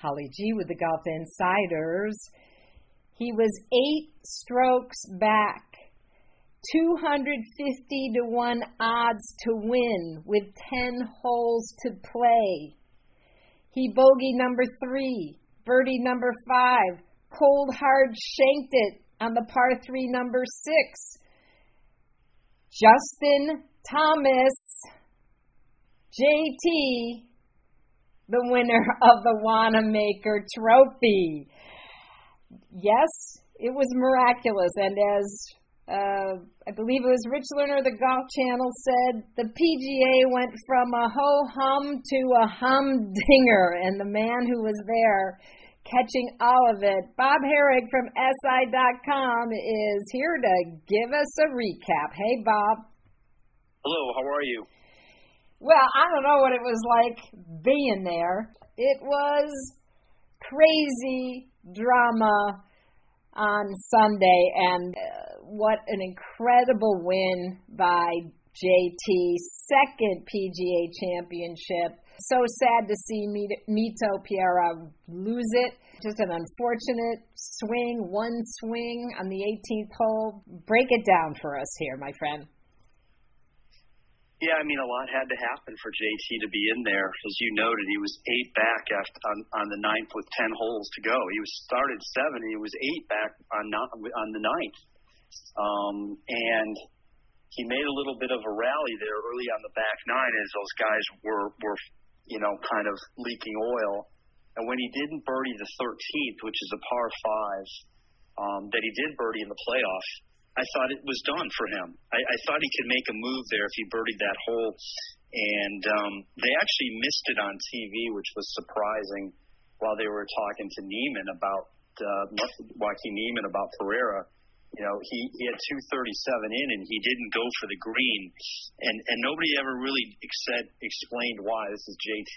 Holly G with the Golf Insiders. He was eight strokes back, 250 to 1 odds to win with 10 holes to play. He bogey number three, birdie number five, cold hard shanked it on the par three number six. Justin Thomas, JT, the winner of the Wanamaker Trophy. Yes, it was miraculous, and as uh, I believe it was Rich Lerner, of the Golf Channel said the PGA went from a ho hum to a humdinger, and the man who was there catching all of it. Bob Harig from SI.com is here to give us a recap. Hey, Bob. Hello, how are you? Well, I don't know what it was like being there. It was crazy drama on Sunday, and uh, what an incredible win by JT, second PGA championship so sad to see Mito Pereira lose it. Just an unfortunate swing, one swing on the 18th hole. Break it down for us here, my friend. Yeah, I mean, a lot had to happen for JT to be in there. As you noted, he was eight back after, on, on the ninth with ten holes to go. He was started seven, he was eight back on on the ninth, um, and he made a little bit of a rally there early on the back nine as those guys were were you know, kind of leaking oil. And when he didn't birdie the 13th, which is a par five, um, that he did birdie in the playoff, I thought it was done for him. I, I thought he could make a move there if he birdied that hole. And um, they actually missed it on TV, which was surprising while they were talking to Niemann about uh, Joaquin Niemann about Pereira you know, he, he had 237 in and he didn't go for the green. And, and nobody ever really said, explained why. This is JT.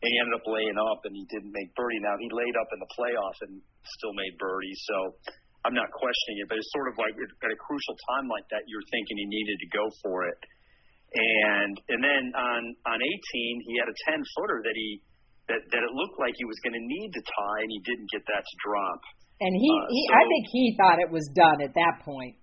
And he ended up laying up and he didn't make birdie. Now, he laid up in the playoff and still made birdie. So I'm not questioning it, but it's sort of like at a crucial time like that, you're thinking he needed to go for it. And and then on on 18, he had a 10 footer that he that that it looked like he was going to need to tie, and he didn't get that to drop. And he, uh, he so, I think he thought it was done at that point.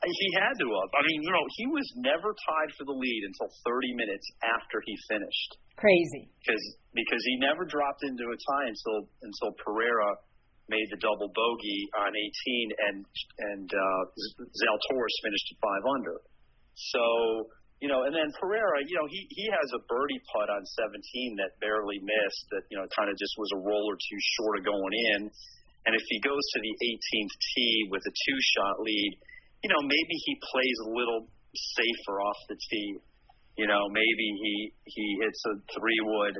He had to have. I mean, you know, he was never tied for the lead until 30 minutes after he finished. Crazy. Because because he never dropped into a tie until until Pereira made the double bogey on 18, and and uh, Zalatoris finished at five under. So you know, and then Pereira, you know, he he has a birdie putt on 17 that barely missed. That you know, kind of just was a roll or two short of going in. And if he goes to the 18th tee with a two shot lead, you know, maybe he plays a little safer off the tee. You know, maybe he he hits a three wood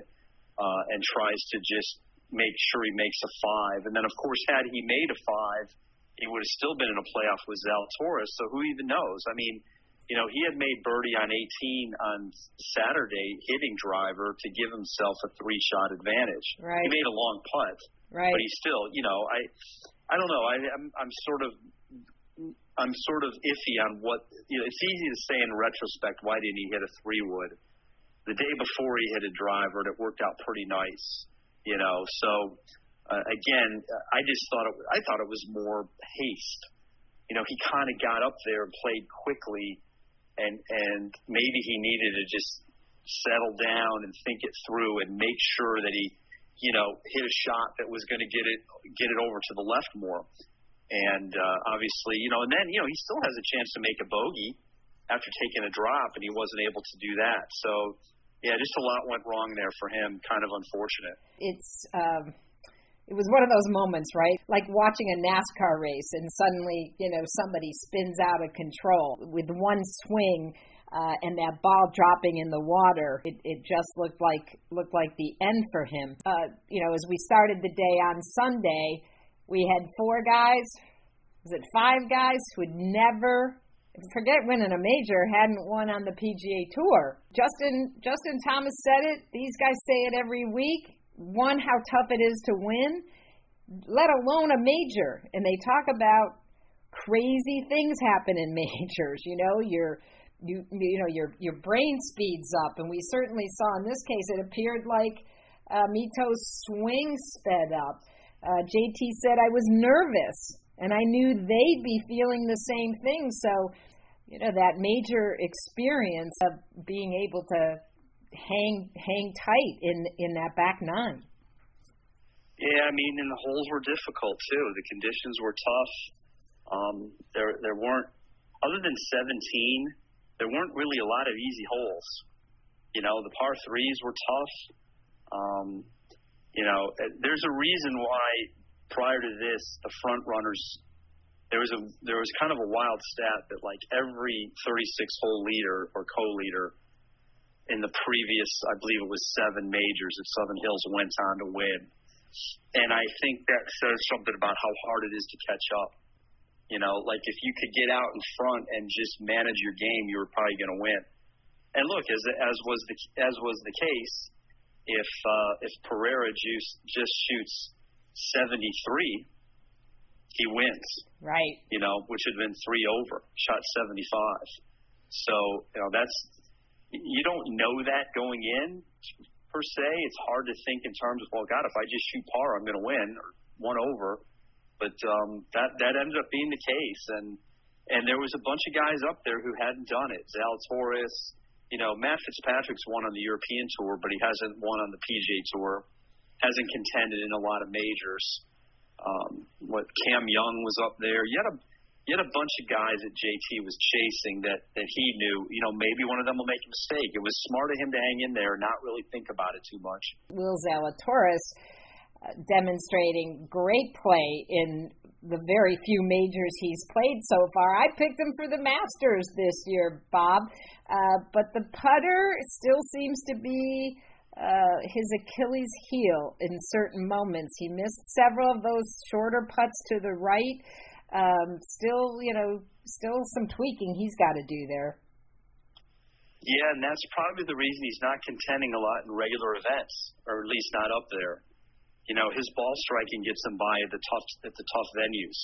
uh, and tries to just make sure he makes a five. And then, of course, had he made a five, he would have still been in a playoff with Zalatoris. So who even knows? I mean, you know, he had made birdie on 18 on Saturday, hitting driver to give himself a three shot advantage. Right. He made a long putt. Right. But he's still, you know, I, I don't know. I, I'm, I'm sort of, I'm sort of iffy on what. You know, it's easy to say in retrospect why didn't he hit a three wood. The day before he hit a driver, and it worked out pretty nice. You know, so uh, again, I just thought it. I thought it was more haste. You know, he kind of got up there and played quickly, and and maybe he needed to just settle down and think it through and make sure that he you know, hit a shot that was going to get it get it over to the left more. And uh, obviously, you know, and then you know he still has a chance to make a bogey after taking a drop, and he wasn't able to do that. So, yeah, just a lot went wrong there for him. Kind of unfortunate. It's. Um it was one of those moments, right? Like watching a NASCAR race and suddenly, you know, somebody spins out of control with one swing uh, and that ball dropping in the water, it, it just looked like looked like the end for him. Uh, you know, as we started the day on Sunday, we had four guys, was it five guys who had never forget winning a major hadn't won on the PGA Tour. Justin Justin Thomas said it. These guys say it every week. One, how tough it is to win, let alone a major. And they talk about crazy things happen in majors. You know, you're you you know your your brain speeds up, and we certainly saw in this case it appeared like uh, Mito's swing sped up. Uh, JT said I was nervous, and I knew they'd be feeling the same thing. So, you know, that major experience of being able to hang hang tight in in that back nine. Yeah, I mean, and the holes were difficult too. The conditions were tough. Um, there there weren't other than 17, there weren't really a lot of easy holes. You know, the par threes were tough. Um, you know, there's a reason why prior to this, the front runners there was a there was kind of a wild stat that like every 36 hole leader or co-leader in the previous, I believe it was seven majors at Southern Hills went on to win, and I think that says something about how hard it is to catch up. You know, like if you could get out in front and just manage your game, you were probably going to win. And look, as as was the as was the case, if uh, if Pereira just just shoots 73, he wins. Right. You know, which had been three over, shot 75. So you know that's you don't know that going in per se. It's hard to think in terms of well, God, if I just shoot par, I'm going to win or one over. But um, that that ended up being the case, and and there was a bunch of guys up there who hadn't done it. Zalatoris, you know, Matt Fitzpatrick's won on the European Tour, but he hasn't won on the PGA Tour. Hasn't contended in a lot of majors. Um, what Cam Young was up there. You had a you had a bunch of guys that JT was chasing that that he knew. You know, maybe one of them will make a mistake. It was smart of him to hang in there, not really think about it too much. Will Zalatoris uh, demonstrating great play in the very few majors he's played so far. I picked him for the Masters this year, Bob, uh, but the putter still seems to be uh, his Achilles heel in certain moments. He missed several of those shorter putts to the right. Um, still, you know, still some tweaking he's got to do there. Yeah, and that's probably the reason he's not contending a lot in regular events, or at least not up there. You know, his ball striking gets him by at the tough at the tough venues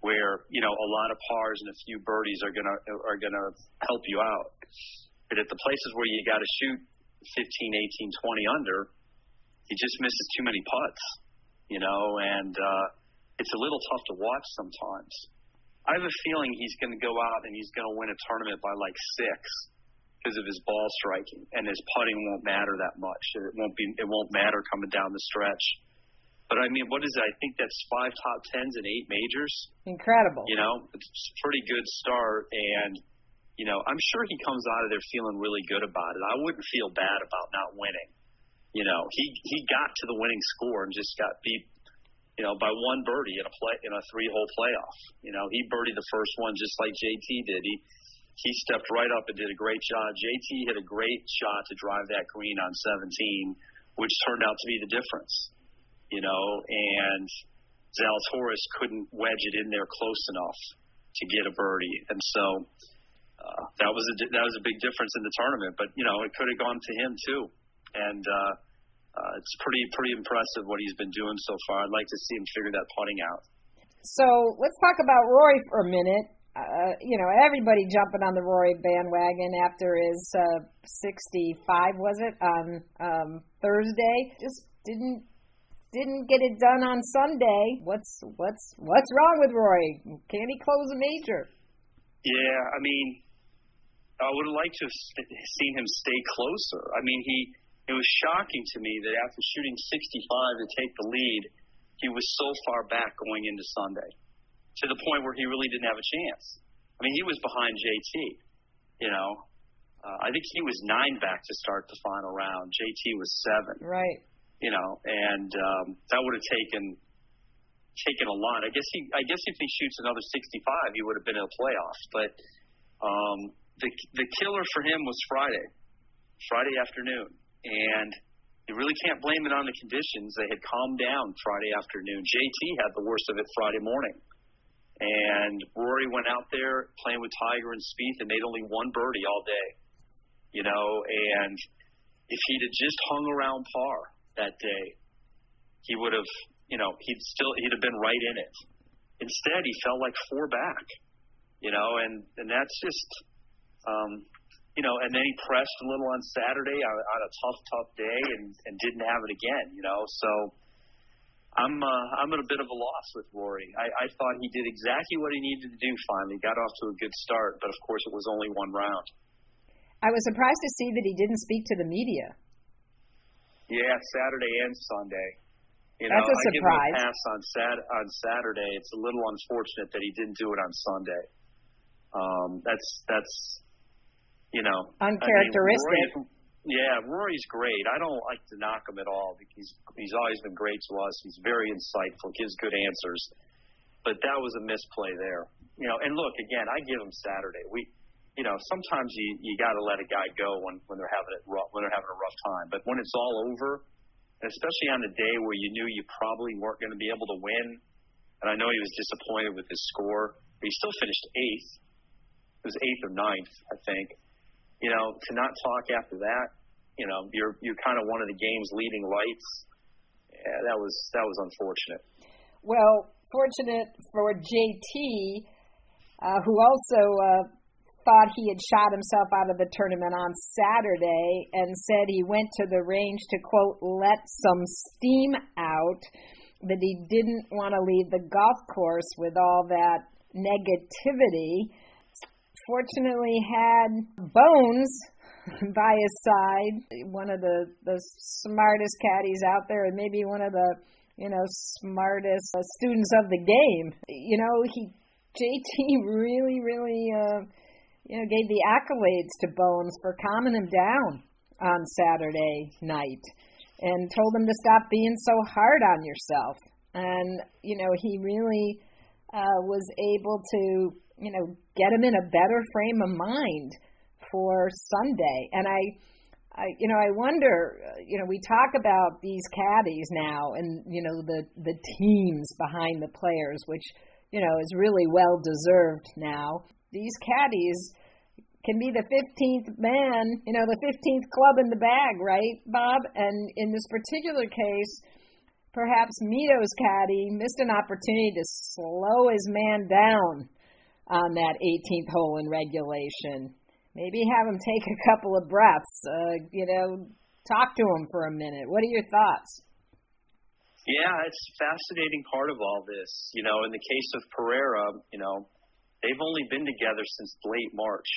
where you know a lot of pars and a few birdies are gonna are gonna help you out. But at the places where you got to shoot 15, 18, 20 under, he just misses too many putts. You know, and uh, it's a little tough to watch sometimes. I have a feeling he's going to go out and he's going to win a tournament by like six because of his ball striking, and his putting won't matter that much. It won't be. It won't matter coming down the stretch. But I mean, what is it? I think that's five top tens and eight majors. Incredible. You know, it's a pretty good start, and you know, I'm sure he comes out of there feeling really good about it. I wouldn't feel bad about not winning. You know, he he got to the winning score and just got beat. You know, by one birdie in a play in a three hole playoff. You know, he birdied the first one just like JT did. He he stepped right up and did a great job. JT hit a great shot to drive that green on 17, which turned out to be the difference. You know, and Zalatoris couldn't wedge it in there close enough to get a birdie, and so uh, that was a that was a big difference in the tournament. But you know, it could have gone to him too, and uh, uh, it's pretty pretty impressive what he's been doing so far. I'd like to see him figure that putting out. So let's talk about Rory for a minute uh, you know, everybody jumping on the Rory bandwagon after his uh, 65 was it on um, Thursday? Just didn't didn't get it done on Sunday. What's what's what's wrong with Rory? Can he close a major? Yeah, I mean, I would have liked to have seen him stay closer. I mean, he it was shocking to me that after shooting 65 to take the lead, he was so far back going into Sunday to the point where he really didn't have a chance. I mean, he was behind JT. You know, uh, I think he was nine back to start the final round. JT was seven. Right. You know, and um, that would have taken taken a lot. I guess he. I guess if he shoots another 65, he would have been in the playoffs. But um, the the killer for him was Friday, Friday afternoon, and you really can't blame it on the conditions. They had calmed down Friday afternoon. JT had the worst of it Friday morning. And Rory went out there playing with Tiger and Spieth and made only one birdie all day. You know, and if he'd have just hung around par that day, he would have, you know, he'd still he'd have been right in it. Instead, he fell like four back. You know, and and that's just um, you know, and then he pressed a little on Saturday on, on a tough, tough day, and and didn't have it again. You know, so I'm uh, I'm at a bit of a loss with Rory. I, I thought he did exactly what he needed to do. Finally, got off to a good start, but of course it was only one round. I was surprised to see that he didn't speak to the media. Yeah, Saturday and Sunday. You know, That's a I give him surprise. a pass on Sat on Saturday. It's a little unfortunate that he didn't do it on Sunday. Um, that's that's you know Uncharacteristic. I mean, Rory, yeah, Rory's great. I don't like to knock him at all because he's he's always been great to us. He's very insightful, gives good answers. But that was a misplay there. You know, and look again, I give him Saturday. We you know, sometimes you you got to let a guy go when when they're having it rough, when they're having a rough time. But when it's all over, and especially on the day where you knew you probably weren't going to be able to win, and I know he was disappointed with his score, but he still finished eighth. It was eighth or ninth, I think. You know, to not talk after that, you know, you're you're kind of one of the game's leading lights. Yeah, that was that was unfortunate. Well, fortunate for JT, uh, who also uh, thought he had shot himself out of the tournament on Saturday and said he went to the range to, quote, let some steam out, that he didn't want to leave the golf course with all that negativity. Fortunately, had Bones by his side, one of the, the smartest caddies out there, and maybe one of the you know smartest uh, students of the game. You know, he JT really, really. Uh, you know, gave the accolades to Bones for calming him down on Saturday night and told him to stop being so hard on yourself. And, you know, he really uh, was able to, you know, get him in a better frame of mind for Sunday. And I, I, you know, I wonder, uh, you know, we talk about these caddies now and, you know, the, the teams behind the players, which, you know, is really well deserved now these caddies can be the 15th man, you know, the 15th club in the bag, right, Bob? And in this particular case, perhaps Mito's caddy missed an opportunity to slow his man down on that 18th hole in regulation. Maybe have him take a couple of breaths, uh, you know, talk to him for a minute. What are your thoughts? Yeah, it's a fascinating part of all this. You know, in the case of Pereira, you know, they've only been together since late March.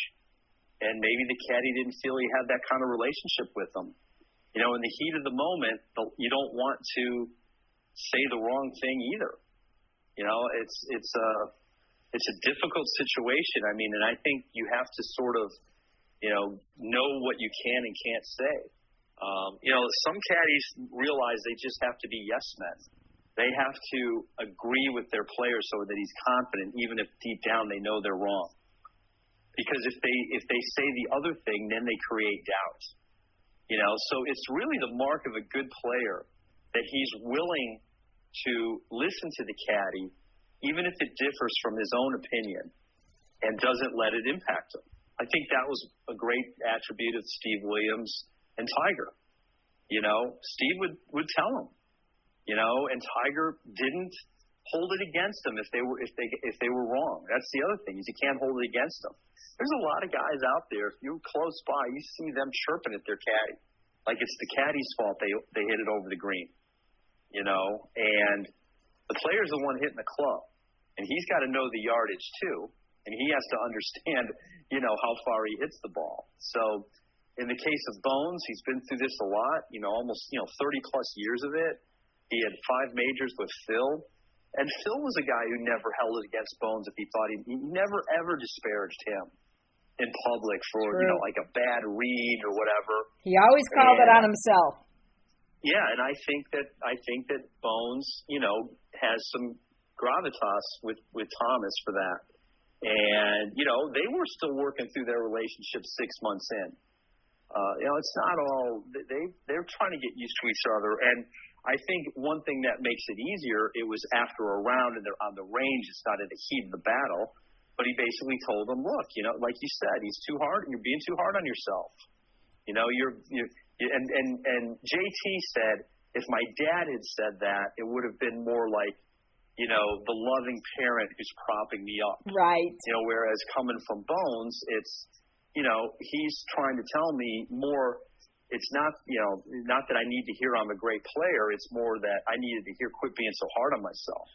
And maybe the caddy didn't feel he had that kind of relationship with them. You know, in the heat of the moment, you don't want to say the wrong thing either. You know, it's it's a it's a difficult situation. I mean, and I think you have to sort of, you know, know what you can and can't say. Um, you know, some caddies realize they just have to be yes men. They have to agree with their player so that he's confident, even if deep down they know they're wrong. Because if they if they say the other thing, then they create doubt. You know, so it's really the mark of a good player that he's willing to listen to the caddy, even if it differs from his own opinion, and doesn't let it impact him. I think that was a great attribute of Steve Williams and Tiger. You know, Steve would would tell him, you know, and Tiger didn't hold it against them if they were if they if they were wrong. That's the other thing is you can't hold it against them. There's a lot of guys out there. If you're close by, you see them chirping at their caddy, like it's the caddy's fault they they hit it over the green, you know. And the player's the one hitting the club, and he's got to know the yardage too, and he has to understand, you know, how far he hits the ball. So, in the case of Bones, he's been through this a lot, you know, almost you know 30 plus years of it. He had five majors with Phil. And Phil was a guy who never held it against Bones if he thought he, he never ever disparaged him in public for True. you know like a bad read or whatever. He always called And- it on himself. Yeah, and I think that I think that Bones, you know, has some gravitas with with Thomas for that. And you know, they were still working through their relationship six months in. Uh, you know, it's not all they they're trying to get used to each other. And I think one thing that makes it easier, it was after a round and they're on the range. It's not in the heat of the battle. But he basically told them, look, you know, like you said, he's too hard. You're being too hard on yourself. You know, you're, you're and and and JT said if my dad had said that, it would have been more like, you know, the loving parent who's propping me up. Right. You know, whereas coming from Bones, it's, you know, he's trying to tell me more. It's not, you know, not that I need to hear I'm a great player. It's more that I needed to hear quit being so hard on myself.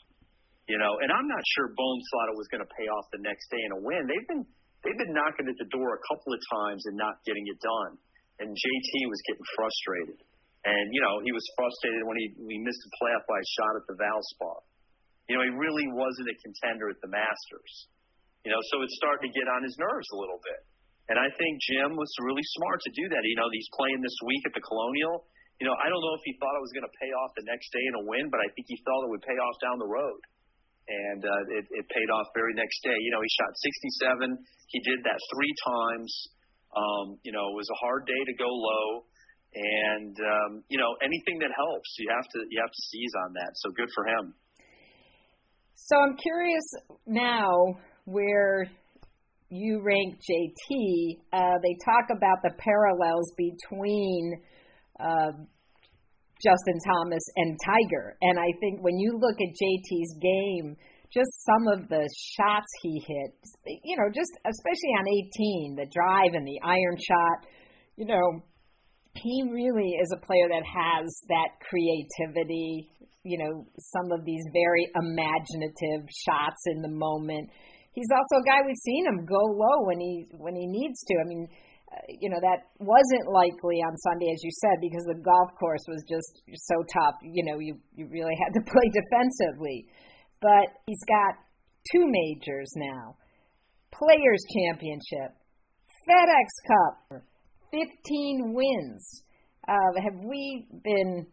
You know, and I'm not sure Bones thought it was going to pay off the next day in a win. They've been they've been knocking at the door a couple of times and not getting it done. And JT was getting frustrated. And, you know, he was frustrated when he we missed a playoff by a shot at the Valspar. You know, he really wasn't a contender at the Masters. You know, so it's starting to get on his nerves a little bit. And I think Jim was really smart to do that. You know, he's playing this week at the Colonial. You know, I don't know if he thought it was going to pay off the next day in a win, but I think he thought it would pay off down the road. And uh, it, it paid off very next day. You know, he shot 67. He did that three times. Um, you know, it was a hard day to go low and um, you know anything that helps you have to you have to seize on that. So good for him. So i'm curious now where you rank jt uh, they talk about the parallels between uh, justin thomas and tiger. And i think when you look at jt's game just some of the shots he hit you know just especially on 18 the drive and the iron shot you know he really is a player that has that creativity, you know, some of these very imaginative shots in the moment. He's also a guy we've seen him go low when he when he needs to. I mean, uh, you know that wasn't likely on Sunday, as you said, because the golf course was just so tough. You know, you you really had to play defensively. But he's got two majors now, Players Championship, FedEx Cup, 15 wins. Uh, have we been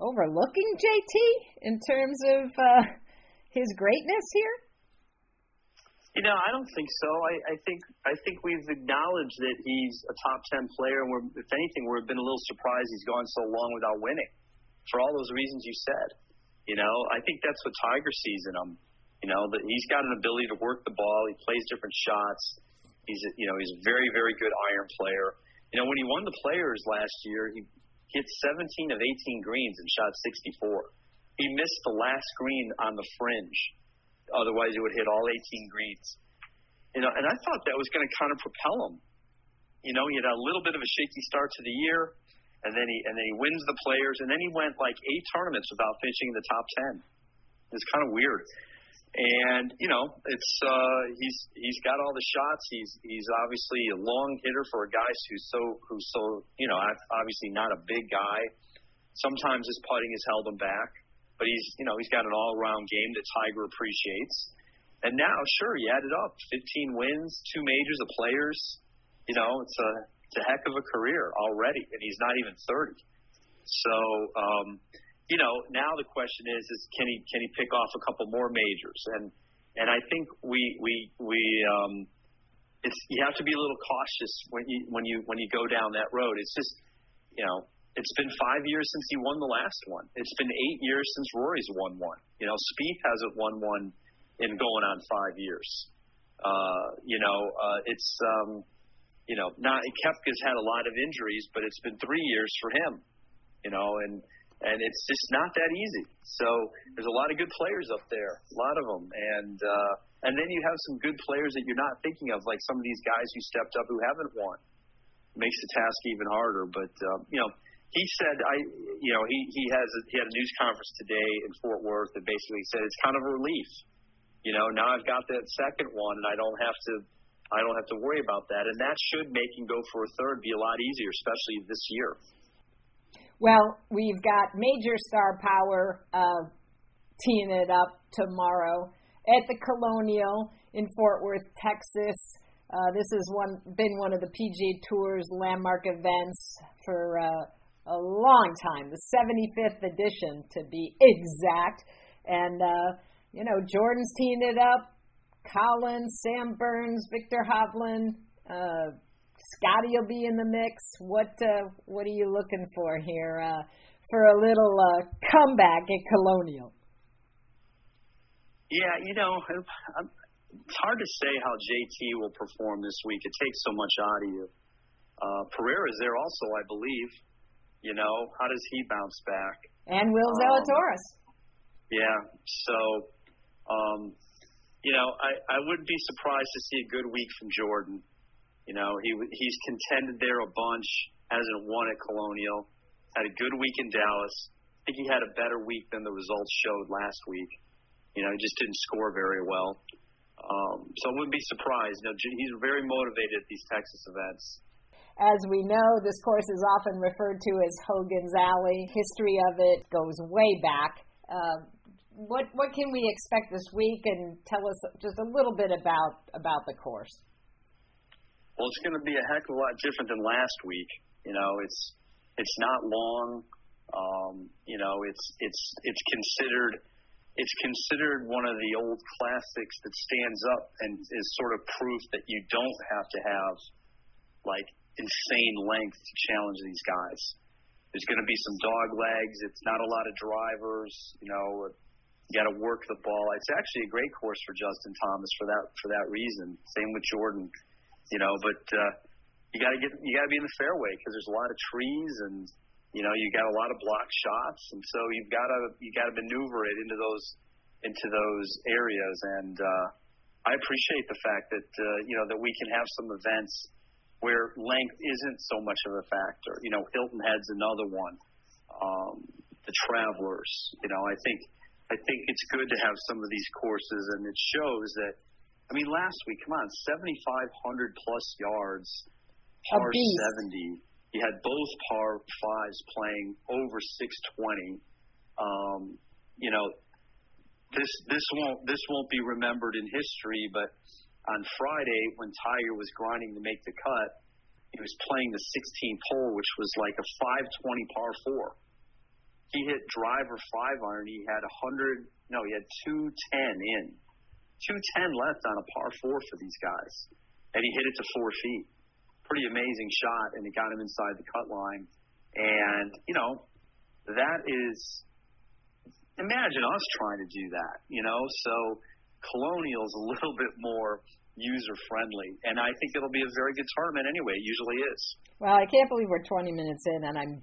overlooking JT in terms of uh, his greatness here? You know, I don't think so. I, I think I think we've acknowledged that he's a top ten player, and we're, if anything, we've been a little surprised he's gone so long without winning, for all those reasons you said. You know, I think that's what Tiger sees in him. You know, that he's got an ability to work the ball. He plays different shots. He's a, you know he's a very very good iron player. You know, when he won the Players last year, he hit 17 of 18 greens and shot 64. He missed the last green on the fringe. Otherwise, he would hit all 18 greens. You know, and I thought that was going to kind of propel him. You know, he had a little bit of a shaky start to the year, and then he and then he wins the Players, and then he went like eight tournaments without finishing in the top ten. It's kind of weird and you know it's uh he's he's got all the shots. He's he's obviously a long hitter for a guy who's so who's so you know obviously not a big guy. Sometimes his putting has held him back but he's you know he's got an all around game that tiger appreciates. And now sure he added up 15 wins two majors of players. You know it's a it's a heck of a career already and he's not even 30 so um you know, now the question is, is can he can he pick off a couple more majors? And and I think we we we um, it's you have to be a little cautious when you when you when you go down that road. It's just you know it's been five years since he won the last one. It's been eight years since Rory's won one. You know, Spieth hasn't won one in going on five years. Uh, you know, uh, it's um, you know, not Koepka's had a lot of injuries, but it's been three years for him. You know, and and it's just not that easy. So there's a lot of good players up there, a lot of them, and uh, and then you have some good players that you're not thinking of, like some of these guys who stepped up who haven't won. makes the task even harder. But um, you know, he said, I, you know, he he has a, he had a news conference today in Fort Worth that basically said it's kind of a relief. You know, now I've got that second one, and I don't have to. I don't have to worry about that, and that should make him go for a third be a lot easier, especially this year. Well, we've got major star power uh, teeing it up tomorrow at the Colonial in Fort Worth, Texas. Uh, this has one been one of the PGA Tour's landmark events for uh, a long time, the 75th edition to be exact. And uh, you know, Jordan's teeing it up. Collins, Sam Burns, Viktor Hovland, uh, Scotty will be in the mix. What uh, what are you looking for here uh, for a little uh, comeback at Colonial? Yeah, you know, I'm, it's hard to say how JT will perform this week. It takes so much out of you. Uh, Pereira's there also, I believe. You know, how does he bounce back? And Will um, Zalatoris. Yeah, so um, you know, I, I wouldn't be surprised to see a good week from Jordan. You know, he he's contended there a bunch, hasn't won at Colonial. Had a good week in Dallas. I think he had a better week than the results showed last week. You know, he just didn't score very well. Um, so I wouldn't be surprised. You know, he's very motivated at these Texas events. As we know, this course is often referred to as Hogan's Alley. History of it goes way back. Uh, what what can we expect this week? And tell us just a little bit about about the course. Well, it's going to be a heck of a lot different than last week. You know, it's it's not long. Um, you know, it's it's it's considered it's considered one of the old classics that stands up and is sort of proof that you don't have to have like insane length to challenge these guys. There's going to be some dog legs. It's not a lot of drivers. You know, you got to work the ball. It's actually a great course for Justin Thomas for that for that reason. Same with Jordan. You know, but uh, you got to get you got to be in the fairway because there's a lot of trees and you know you got a lot of block shots, and so you've got to you got to maneuver it into those into those areas. And uh, I appreciate the fact that uh, you know that we can have some events where length isn't so much of a factor. You know, Hilton Head's another one. Um, the Travelers. You know, I think I think it's good to have some of these courses, and it shows that. I mean, last week, come on, 7,500 plus yards, par 70. You had both par fives playing over 620. Um, you know, this this won't this won't be remembered in history, but on Friday when Tiger was grinding to make the cut, he was playing the 16th hole, which was like a 520 par four. He hit driver five iron. He had 100. No, he had 210 in. 210 left on a par four for these guys, and he hit it to four feet. Pretty amazing shot, and it got him inside the cut line. And you know, that is imagine us trying to do that. You know, so Colonial's a little bit more user friendly, and I think it'll be a very good tournament anyway. It usually is. Well, I can't believe we're 20 minutes in, and I'm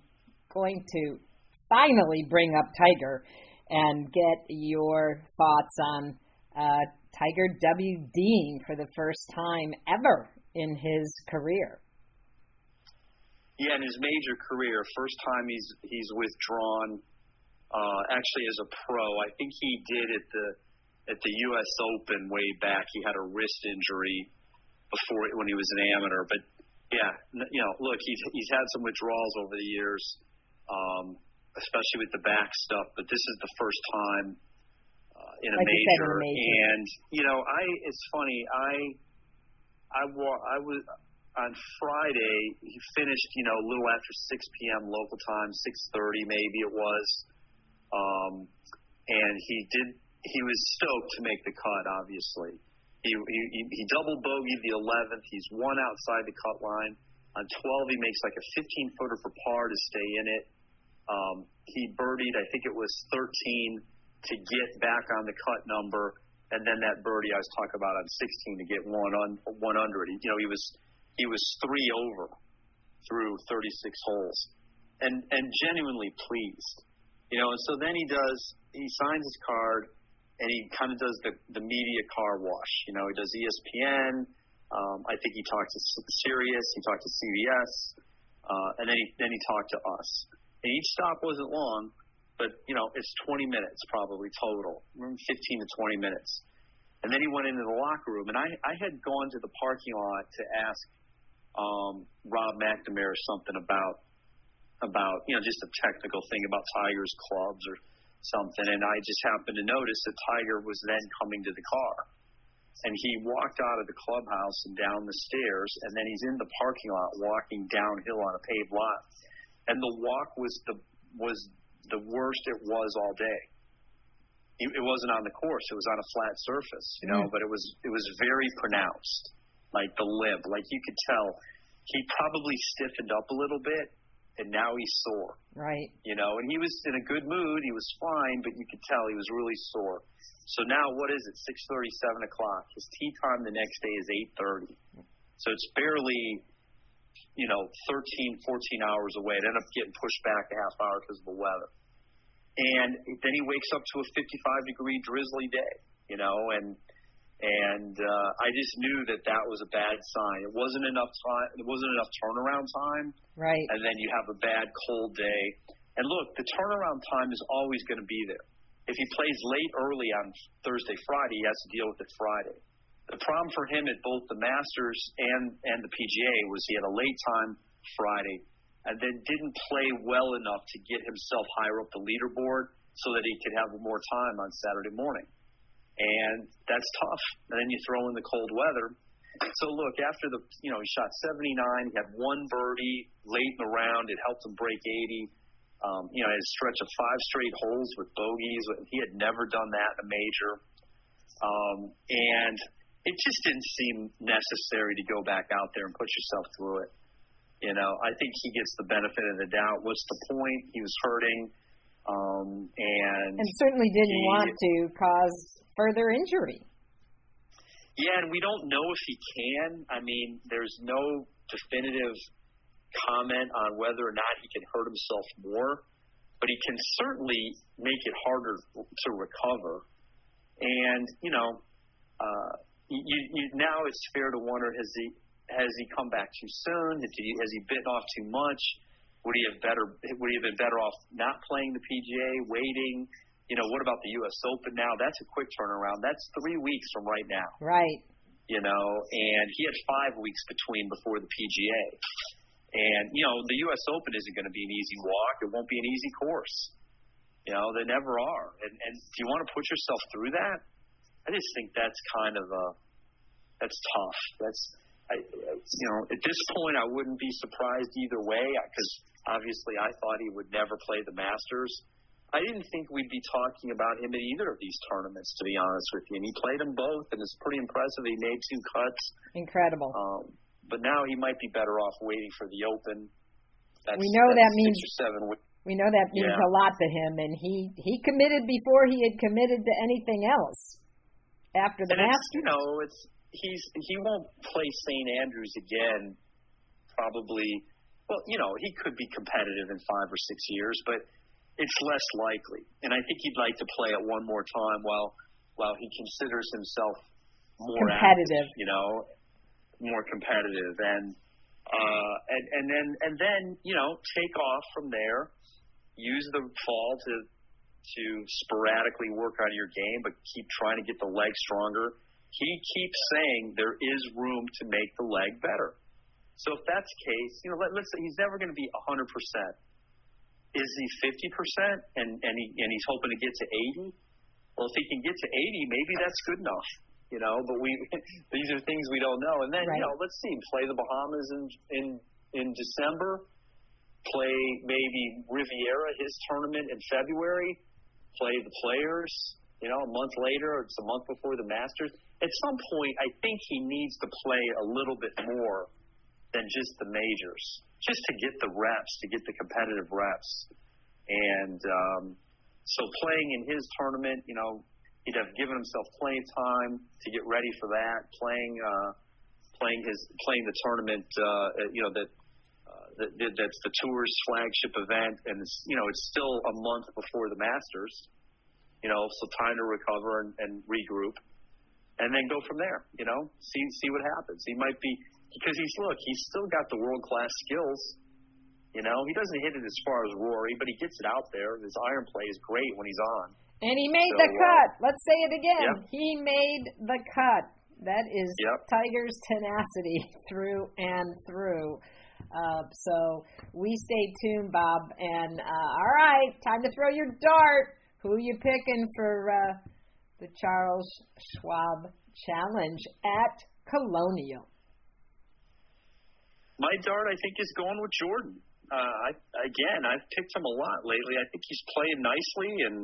going to finally bring up Tiger and get your thoughts on uh, Tiger WD'd for the first time ever in his career. Yeah, in his major career, first time he's he's withdrawn. Uh, actually, as a pro, I think he did at the at the U.S. Open way back. He had a wrist injury before when he was an amateur. But yeah, you know, look, he's he's had some withdrawals over the years, um, especially with the back stuff. But this is the first time in, a like major. in a major. And you know, I it's funny. I I wa- I was on Friday. He finished, you know, a little after 6 p.m. local time, 6:30 maybe it was. Um, and he did he was stoked to make the cut. Obviously, he he, he double bogeyed the 11th. He's one outside the cut line. On 12, he makes like a 15 footer for par to stay in it. Um, he birdied, I think it was 13 to get back on the cut number, and then that birdie I was talking about on 16 to get one on one under it. You know, he was he was three over through 36 holes, and and genuinely pleased. You know, and so then he does he signs his card and he kind of does the the media car wash. You know, he does ESPN. Um, I think he talked to Sirius. He talked to CBS, uh, and then he then he talked to us. And each stop wasn't long, but you know, it's 20 minutes probably total, 15 to 20 minutes. And then he went into the locker room, and I I had gone to the parking lot to ask um, Rob McNamara something about about you know just a technical thing about Tigers clubs or something, and I just happened to notice that Tiger was then coming to the car. And he walked out of the clubhouse and down the stairs, and then he's in the parking lot walking downhill on a paved lot. And the walk was the was the worst it was all day. It wasn't on the course; it was on a flat surface, you know. Mm. But it was it was very pronounced, like the limp, like you could tell. He probably stiffened up a little bit, and now he's sore. Right. You know, and he was in a good mood. He was fine, but you could tell he was really sore. So now, what is it? Six thirty, seven o'clock. His tee time the next day is eight thirty. So it's barely, you know, 13, 14 hours away. It ended up getting pushed back a half hour because of the weather. And then he wakes up to a 55 degree drizzly day, you know, and and uh, I just knew that that was a bad sign. It wasn't enough time. It wasn't enough turnaround time. Right. And then you have a bad cold day. And look, the turnaround time is always going to be there. If he plays late early on Thursday, Friday, he has to deal with it Friday. The problem for him at both the Masters and and the PGA was he had a late time Friday, and then didn't play well enough to get himself higher up the leaderboard so that he could have more time on Saturday morning and that's tough. And then you throw in the cold weather. So look, after the you know he shot 79, he had one birdie late in the round. It helped him break 80. Um, you know, had a stretch of five straight holes with bogeys. He had never done that in a major, um, and it just didn't seem necessary to go back out there and put yourself through it. You know, I think he gets the benefit of the doubt. What's the point? He was hurting. Um, and and certainly didn't he, want to cause further injury. Yeah, and we don't know if he can. I mean, there's no definitive comment on whether or not he can hurt himself more, but he can certainly make it harder to recover. And you know, uh, you, you, now it's fair to wonder has he has he come back too soon? Has he, has he bitten off too much? Would he have better? Would he have been better off not playing the PGA, waiting? You know, what about the U.S. Open now? That's a quick turnaround. That's three weeks from right now. Right. You know, and he had five weeks between before the PGA. And you know, the U.S. Open isn't going to be an easy walk. It won't be an easy course. You know, they never are. And and do you want to put yourself through that? I just think that's kind of a that's tough. That's I, you know, at this point, I wouldn't be surprised either way because Obviously, I thought he would never play the Masters. I didn't think we'd be talking about him at either of these tournaments, to be honest with you. And he played them both, and it's pretty impressive. He made two cuts. Incredible. Um, but now he might be better off waiting for the Open. That's, we know that means seven. We know that means yeah. a lot to him, and he he committed before he had committed to anything else. After the and Masters, you know, it's he's he won't play St. Andrews again, probably well, you know, he could be competitive in five or six years, but it's less likely. And I think he'd like to play it one more time while while he considers himself more competitive. Active, you know, more competitive, and uh, and and then and then you know take off from there. Use the fall to to sporadically work on your game, but keep trying to get the leg stronger. He keeps saying there is room to make the leg better. So if that's the case, you know, let, let's say he's never going to be 100%. Is he 50% and, and, he, and he's hoping to get to 80? Well, if he can get to 80, maybe that's good enough, you know, but we, these are things we don't know. And then, right. you know, let's see play the Bahamas in, in, in December, play maybe Riviera, his tournament in February, play the players, you know, a month later, it's a month before the Masters. At some point, I think he needs to play a little bit more than just the majors, just to get the reps, to get the competitive reps. And um, so playing in his tournament, you know, he'd have given himself plenty of time to get ready for that. Playing, uh, playing his, playing the tournament, uh, you know, that, uh, that that's the tour's flagship event, and it's, you know, it's still a month before the Masters. You know, so time to recover and, and regroup, and then go from there. You know, see see what happens. He might be because he's look, he's still got the world class skills. You know, he doesn't hit it as far as Rory, but he gets it out there. His iron play is great when he's on. And he made so, the uh, cut. Uh, Let's say it again. Yep. He made the cut. That is yep. Tiger's tenacity through and through. Uh, so we stay tuned, Bob. And uh, all right, time to throw your dart. Who you picking for uh, the Charles Schwab Challenge at Colonial? my dart, I think, is going with Jordan. Uh, I, again, I've picked him a lot lately. I think he's playing nicely and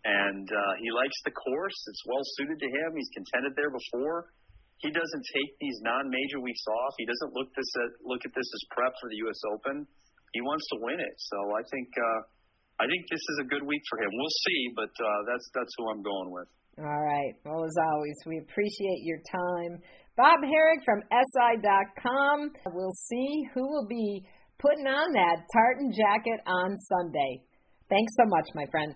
and uh, he likes the course. It's well suited to him. He's contended there before. He doesn't take these non-major weeks off. He doesn't look this at, look at this as prep for the U.S. Open. He wants to win it. So I think uh, I think this is a good week for him. We'll see, but uh, that's that's who I'm going with. All right. Well, as always, we appreciate your time. Bob Harig from SI.com. We'll see who will be putting on that tartan jacket on Sunday. Thanks so much, my friend.